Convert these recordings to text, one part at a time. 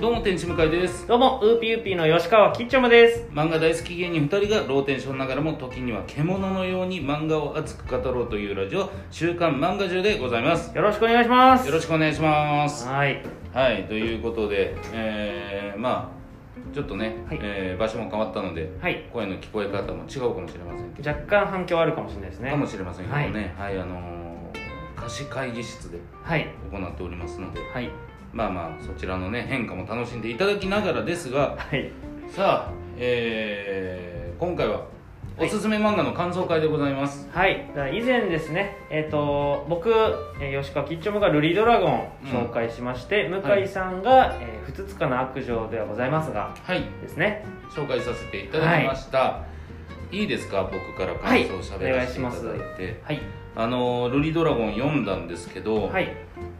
どうも天使向井ですどうも、ウーピーウーピーの吉川きっちょむです。漫画大好き芸人2人がローテンションながらも時には獣のように漫画を熱く語ろうというラジオ「週刊漫画中」でございますよろしくお願いします。よろしくお願いしますはい。はいということでえー、まあちょっとね、はいえー場所も変わったのではい。声の聞こえ方も違うかもしれませんけど、若干反響あるかもしれないですね。かもしれませんけどねはい、あのー貸し会議室ではい。行っておりますのではい。まあまあそちらのね変化も楽しんでいただきながらですがはい。さあ、えー今回はおすすめ漫画の感想会でございます、はい。以前ですね、えっ、と、僕、えー吉川きっちょむがルリドラゴンを紹介しまして、向井さんが、えーふつつかな悪女ではございますが、はい。ですね。紹介させていただきました、い、いですか？僕から感想をしゃべらせていただいて、はい。あのルリドラゴン読んだんですけど、はい。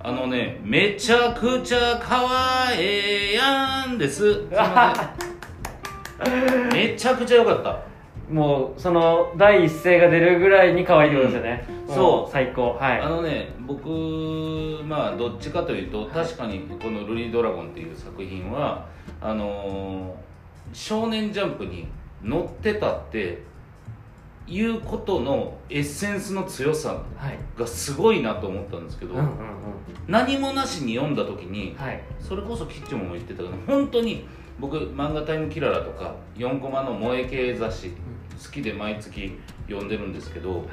ああのねめちゃくちゃかわええやんです めちゃくちゃ良かったもう、その、第一声が出るぐらいに可愛いってことですよね。うんもそう最高。はい。あのね僕まあどっちかというと確かにこの「ルリードラゴン」っていう作品はあのー少年ジャンプ」に載ってたっていうことのエッセンスの強さはい。がすごいなと思ったんですけど、うんうんうん。何もなしに読んだ時にはい。それこそキッチンも言ってたけど本当に僕漫画タイムキララとか4コマの萌え系雑誌好きで毎月読んでるんですけどはい。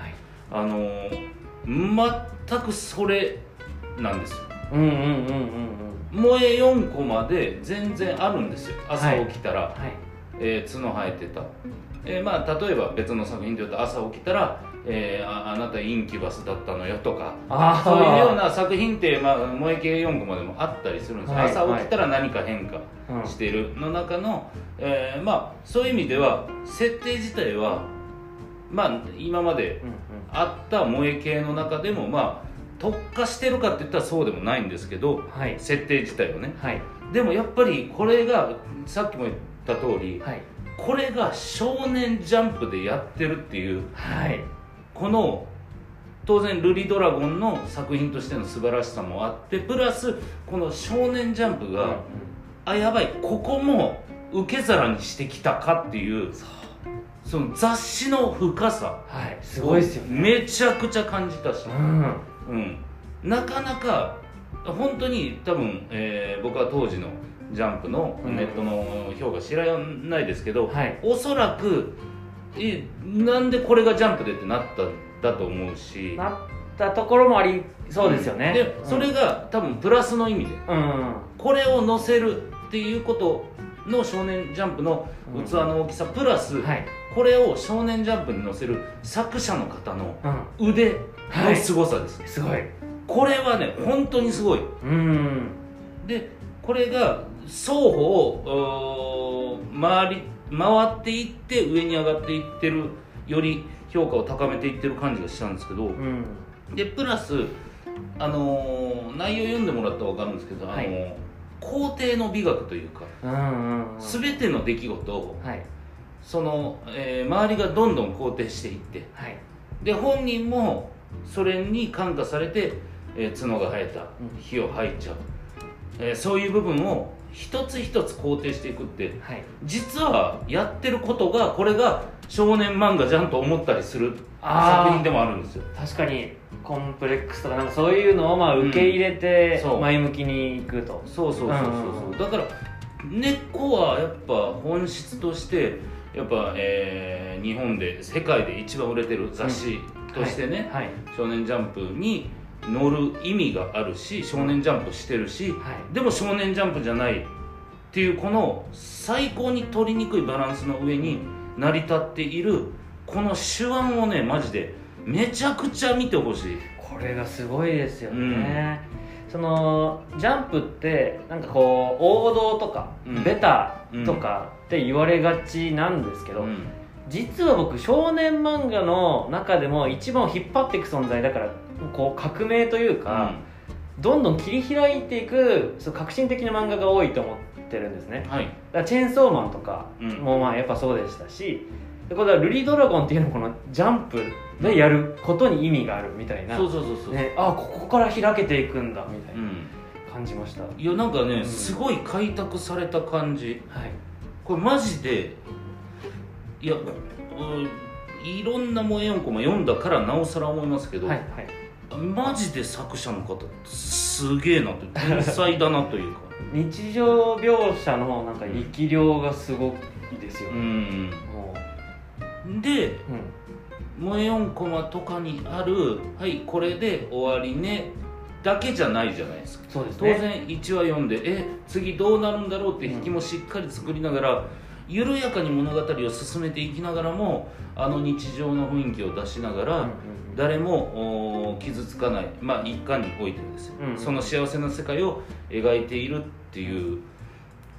あのー全くそれなんですようんうんうんうんうん。萌え4コマで全然あるんですよ朝起きたら、はい。えー角生えてた、えーまあ例えば別の作品で言うと朝起きたら、えーああなたインキュバスだったのよとかあそういうような作品って、まあ、萌え系4コマでもあったりするんですよ、はい朝起きたら何か変化うん。してる。の中の、えーまあそういう意味では設定自体はまあ今まであった萌え系の中でもまあ特化してるかって言ったらそうでもないんですけどはい。設定自体はね。はい。でもやっぱりこれがさっきも言った通りはい。これが少年ジャンプでやってるっていうはい。この当然ルリドラゴンの作品としての素晴らしさもあってプラスこの少年ジャンプが、うんうんあやばいここも受け皿にしてきたかっていうそう。その雑誌の深さはい。すごいですよね。めちゃくちゃ感じたし、うん。うん、なかなか本当に多分、えー僕は当時のジャンプのうん。ネットの評価知らないですけど、はい。おそらくえなんでこれがジャンプでってなったんだと思うし。なったところもありそうですよね。でうん。それが多分プラスの意味でうん。うんこれを載せるっていうことの少年ジャンプの器の大きさプラス、はい。これを少年ジャンプに載せる作者の方のうん。腕のすごさです、すごい。これはね本当にすごい。うん。でこれが双方回り回っていって上に上がっていってるより評価を高めていってる感じがしたんですけど、うん。でプラスあのー内容読んでもらったら分かるんですけど、はいあのー皇帝の美学というかうんうんうん。全ての出来事をはい。その、えー周りがどんどん肯定していってはい。で本人もそれに感化されて、えー角が生えたうん。火を吐いちゃう、えーそういう部分を一つ一つ肯定していくってはい。実はやってることがこれが少年漫画じゃんと思ったりする作品でもあるんですよ。確かにコンプレックスとかなんかそういうのをまあ受け入れうんてそう。前向きにいくと。そうそうそうそうう。ん。そうだから根っこはやっぱ本質としてやっぱ、えー日本で世界で一番売れてる雑誌としてね、はい。少年ジャンプに乗る意味があるし少年ジャンプしてるし、はい。でも少年ジャンプじゃないっていうこの最高に取りにくいバランスの上に成り立っているこの手腕をねマジでめちゃくちゃ見てほしい。これがすごいですよね、そのジャンプってなんかこう王道とか、うん。ベタとかって言われがちなんですけど、うん。実は僕少年漫画の中でも一番を引っ張っていく存在だからこう革命というか、どんどん切り開いていくそう革新的な漫画が多いと思ってるんですね。はい。だからチェーンソーマンとかうん。もまあやっぱそうでしたし、でこれはルリドラゴンっていうのもこのジャンプでやることに意味があるみたいな、そうそうそうそう、ね、あここから開けていくんだみたいうな、ん。感じました。いやなんかね、うん。すごい開拓された感じ。はい。これマジでいや、うん、いろんな萌え4コマ読んだからなおさら思いますけど、はいはいマジで作者の方すげえなと天才だなというか。日常描写のなんか力量がすごいですよ、うん。もでう、うん、萌え4コマとかにある「はいこれで終わりね」だけじゃないじゃないですか。当そうですね。然1話読んでえ次どうなるんだろうって引きもしっかり作りながら、緩やかに物語を進めていきながらもあの日常の雰囲気を出しながら、誰もお傷つかないまあ一巻においてですよ、うんうん。その幸せな世界を描いているっていう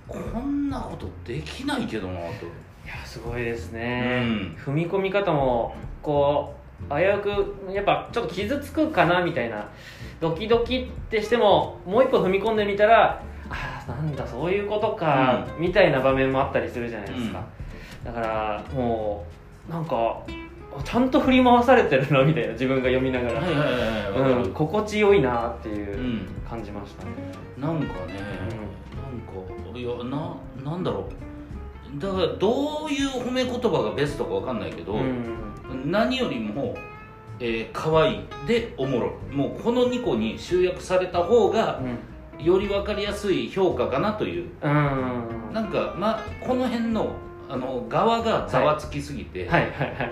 こんなことできないけどなと。いやすごいですね、うん。踏み込み方もこう危うくやっぱちょっと傷つくかなみたいなドキドキってしてももう一歩踏み込んでみたらああなんだそういうことか、みたいな場面もあったりするじゃないですか、だからもうなんかちゃんと振り回されてるなみたいな自分が読みながら、心地よいなっていううん。感じましたね、なんかね、なんかいやななんだろう。だからどういう褒め言葉がベストかわかんないけど、うん。何よりも、えー、可愛いでおもろい。もうこの2個に集約された方がより分かりやすい評価かなという。うん。うんなんかまあこの辺のあの側がざわつきすぎて、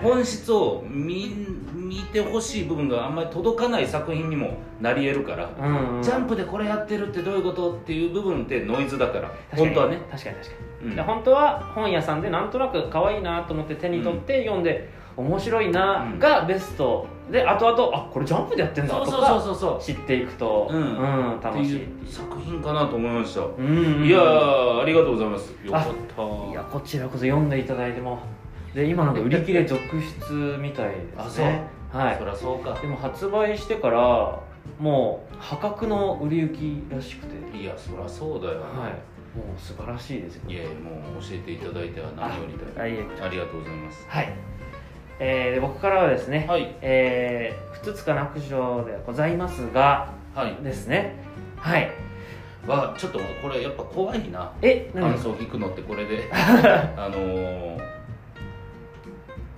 本質を見見てほしい部分があんまり届かない作品にもなり得るから、うん。うん。ジャンプでこれやってるってどういうことっていう部分ってノイズだから本当はね、確かに確かに。うん。で本当は本屋さんでなんとなく可愛いなと思って手に取って読んで、面白いなうん。がベスト。で後々あこれジャンプでやってんだとそうそうそうか知っていくと、うん。うん楽しい。作品かなと思いました、うん。うんいやーありがとうございます。よかった。いやこちらこそ読んでいただいても。で今なんか売り切れ続出みたいですね。はい。そりゃそうか。でも発売してからもう破格の売れ行きらしくて。いやそりゃそうだよ、はい。もう素晴らしいですよ。いやいやもう教えていただいては何よりだありがとうございます。はい、えーで僕からはですね、はい。えー、ふつつかな悪女ではございますがはい。ですね。はい。わちょっとこれやっぱ怖いな。え何？感想を聞くのってこれで。あのー、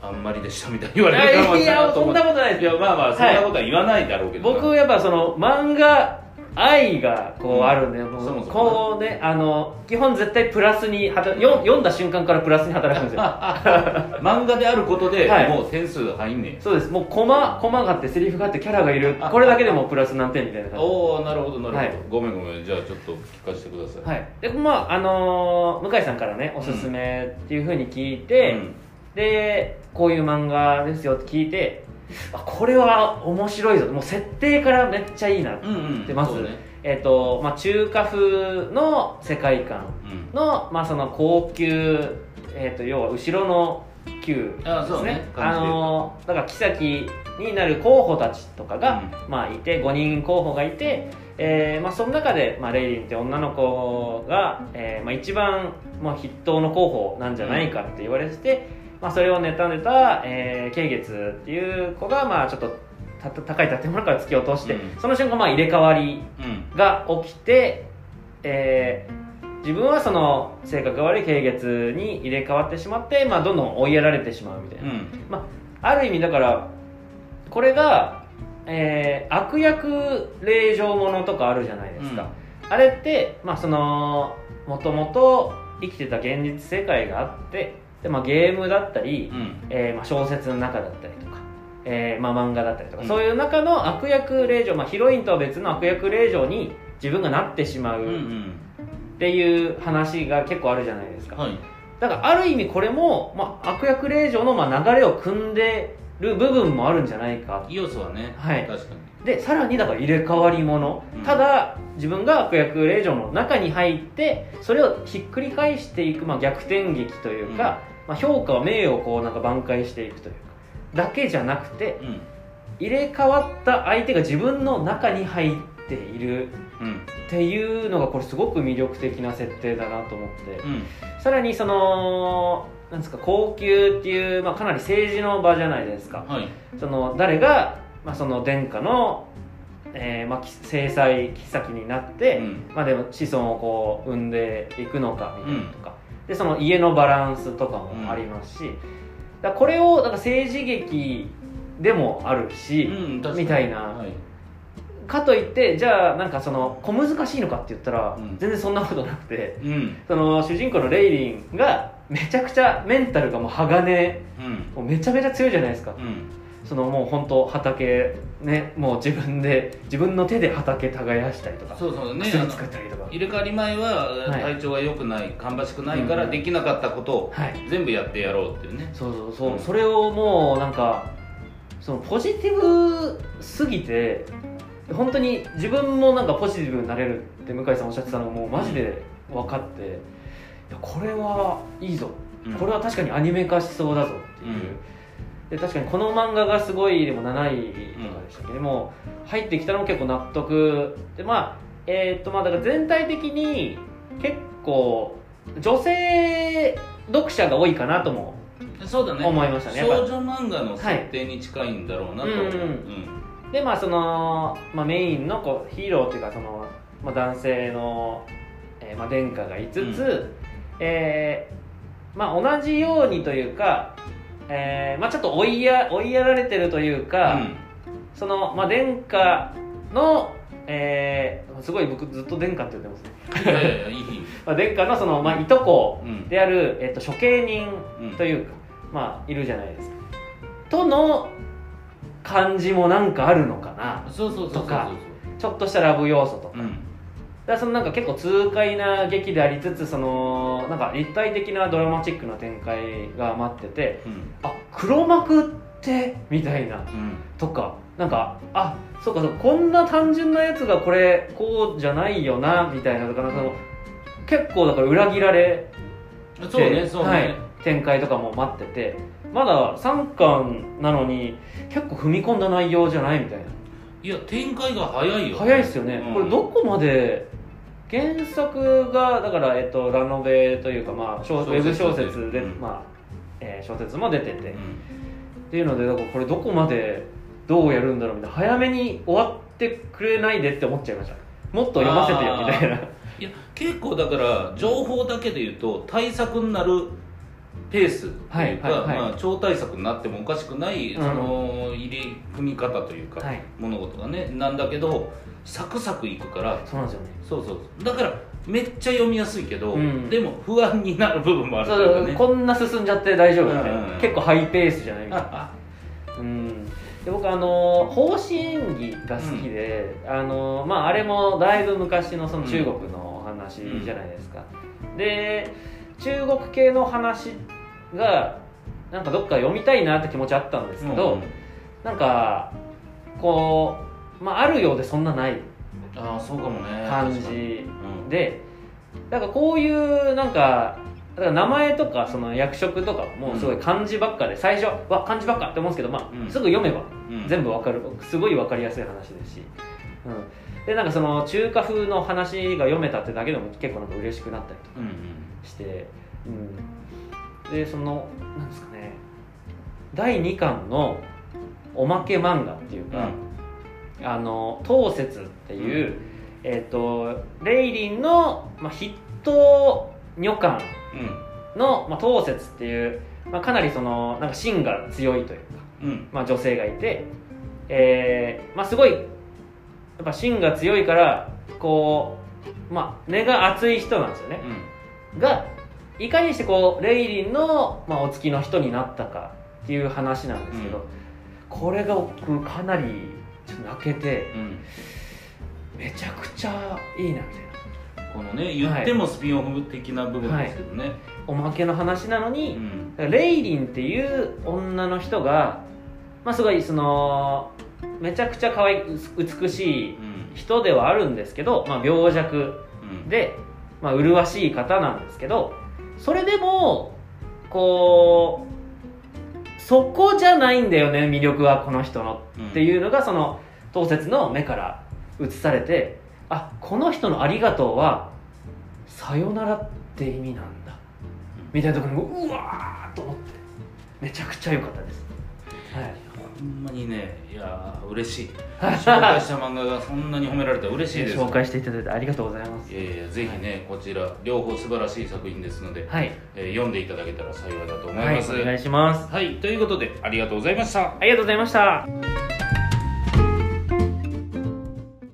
あんまりでしたみたいに言われるかもいやそんなとことないです。いやまあまあそんなことは言わないだろうけど。な僕やっぱその漫画愛がこううんあるん。で、もうそもこうねあの基本絶対プラスに読んだ瞬間からプラスに働くんですよ。漫画であることではい。もう点数入んねん。そうです。もうコマコマがあってセリフがあってキャラがいる。これだけでもプラス何点みたいな感じ。おおなるほどなるほど、はい。ごめんごめんじゃあちょっと聞かせてください。はい。でまああのー向井さんからねおすすめっていうふうに聞いて、うんでこういう漫画ですよって聞いてあこれは面白いぞ。もう設定からめっちゃいいな、うんうんでまずね。えっ、と、まあ、中華風の世界観うん。の,、まあその高級、えー、と要は後ろの級あそうね。感じで言うと。のだから妃になる候補たちとかが、まあ、いて5人候補がいて、えーまあ、その中で、まあ、レイリンって女の子が、えーまあ、一番、まあ、筆頭の候補なんじゃないかって言われてて、まあ、それを妬んでた、えー、慶月っていう子が、まあ、ちょっとた高い建物から突き落として、うん。その瞬間、まあ、入れ替わりうんが起きて、えー自分はその性格が悪い慶月に入れ替わってしまって、まあ、どんどん追いやられてしまうみたいな、うん。まあ、ある意味だからこれが、えー悪役令状ものとかあるじゃないですか、あれって、まあ、そのもともと生きてた現実世界があってで、まあ、ゲームだったり、うん。えーまあ、小説の中だったりとか、えーまあ、漫画だったりとか、うん。そういう中の悪役令状、まあ、ヒロインとは別の悪役令状に自分がなってしまうっんていう話が結構あるじゃないですか、はい。だからある意味これも、まあ、悪役令状のまあ流れを組んでる部分もあるんじゃないか。要素はねはい。確かにでさらにだから入れ替わり者、うん。ただ自分が悪役令状の中に入ってそれをひっくり返していく、まあ、逆転劇というか、まあ、評価を名誉をこうなんか挽回していくというか。だけじゃなくてうん。入れ替わった相手が自分の中に入っている。うん。っていうのがこれすごく魅力的な設定だなと思って、うん。さらにそのなんですか高級っていう、まあ、かなり政治の場じゃないですか。はい。その誰が、まあ、その殿下の、えーまあ、き制裁先になって、うん。まあ、でも子孫をこう産んでいくのかみたいなとか、でその家のバランスとかもありますし、だからこれをなんか政治劇でもあるし、みたいな。はい。かといってじゃあなんかその小難しいのかって言ったら、うん。全然そんなことなくてうん。その主人公のレイリンがめちゃくちゃメンタルがもう鋼うん。もうめちゃめちゃ強いじゃないですか、うんそのもう本当畑ねもう自分で自分の手で畑耕したりとかそうそうねあ薬の作ったりとか。入れ替わり前ははい。体調が良くない芳しくないからうん。できなかったことをはい。全部やってやろうっていうね。そうそうそう、うん。それをもうなんかそのポジティブすぎて本当に自分もなんかポジティブになれるって向井さんおっしゃってたのがもうマジで分かって、いやこれはいいぞ、うん。これは確かにアニメ化しそうだぞっていう、うんで確かにこの漫画がすごいでも7位とかでしたっけ？ど、でも入ってきたのも結構納得。でまあえーっとまあだから全体的に結構女性読者が多いかなともそうだね。思いましたね少女漫画の設定に近いんだろうなとはいうんでまあその、まあ、メインのこうヒーローっていうかその、まあ、男性の、えーまあ、殿下がいつつ、うえーまあ、同じようにというか、えーまあ、ちょっと追いや追いやられてるというか、その、まあ、殿下の、えーすごい僕ずっと殿下って言ってますね、まあ、殿下のその、まあ、いとこうん。である、えっと、処刑人うん。というか、まあいるじゃないですか。との感じもなんかあるのかなとかちょっとしたラブ要素とか,、そううんそのなんか結構痛快な劇でありつつそのなんか立体的なドラマチックな展開が待っててうん。あ黒幕って？みたいな。うん。とかなんかあそうかそうかこんな単純なやつがこれこうじゃないよなみたいなとかなんかその結構だから裏切られそうねそうね、はい、展開とかも待っててまだ3巻なのに結構踏み込んだ内容じゃないみたいな。いや展開が早いよ早いっすよね、うん。これどこまで原作がだから、えっと、ラノベというか、まあ、小ウェブ小説で、うん。まあえー小説も出てて、うん。っていうのでだからこれどこまでどうやるんだろうみたいな早めに終わってくれないでって思っちゃいました。もっと読ませてよみたいな。いや結構だから情報だけで言うと対策になるペースというか、はいはいはい。まあ、超対策になってもおかしくない、うん。その入り組み方というか、はい。物事がねなんだけどサクサクいくからそうなんですよね。そうそうそう。だからめっちゃ読みやすいけど、うん。でも不安になる部分もあるからね。こんな進んじゃって大丈夫みたいな、うん。うん結構ハイペースじゃないみたいな。あうん。で僕あの方針演技が好きで、あのまああれもだいぶ昔のその中国のお話じゃないですか、で中国系の話がなんかどっか読みたいなって気持ちあったんですけど、うんなんかこう、まあ、あるようでそんなない。ああそうかもね。感じ。うん。でなんかこういうなんかだから名前とかその役職とかもすごい漢字ばっかで最初わ漢字ばっかって思うんですけど、まあうん。すぐ読めばうん。全部わかる。すごいわかりやすい話ですし、うん、でなんかその中華風の話が読めたってだけでも結構なんか嬉しくなったりとかうんうん。して、うん、でそのなんですかね。第2巻のおまけ漫画っていうか、あの当節っていう、えっ、とレイリンの、まあ、筆頭女官の、まあ、当節っていう、まあ、かなりそのなんか芯が強いというか、うん。うんまあ、女性がいて、えーまあ、すごいやっぱ芯が強いからこう、まあ、根が熱い人なんですよね、がいかにしてこうレイリンの、まあ、お付きの人になったかっていう話なんですけど、うん。これが僕かなりちょっと泣けてうん。めちゃくちゃいいなみたいな。このね言ってもスピンオフ的な部分ですけどね、おまけの話なのうに、ん。レイリンっていう女の人が、まあ、すごいそのめちゃくちゃ可愛い美しいうん。人ではあるんですけど、まあ、病弱うん。で、まあ、麗しい方なんですけどそれでもこうそこじゃないんだよね魅力はこの人の。うん。っていうのがその当節の目から映されてあこの人の「ありがとう」は「さよなら」って意味なんだ。みたいなところにうわーっと思って。めちゃくちゃ良かったです、はい、んまにねいやー嬉しい。紹介した漫画がそんなに褒められたら嬉しいです。紹介していただいてありがとうございます。いやいやぜひね、こちら両方素晴らしい作品ですので、はい。えー読んでいただけたら幸いだと思いはいます、お願いします。はい、ということでありがとうございました。ありがとうございました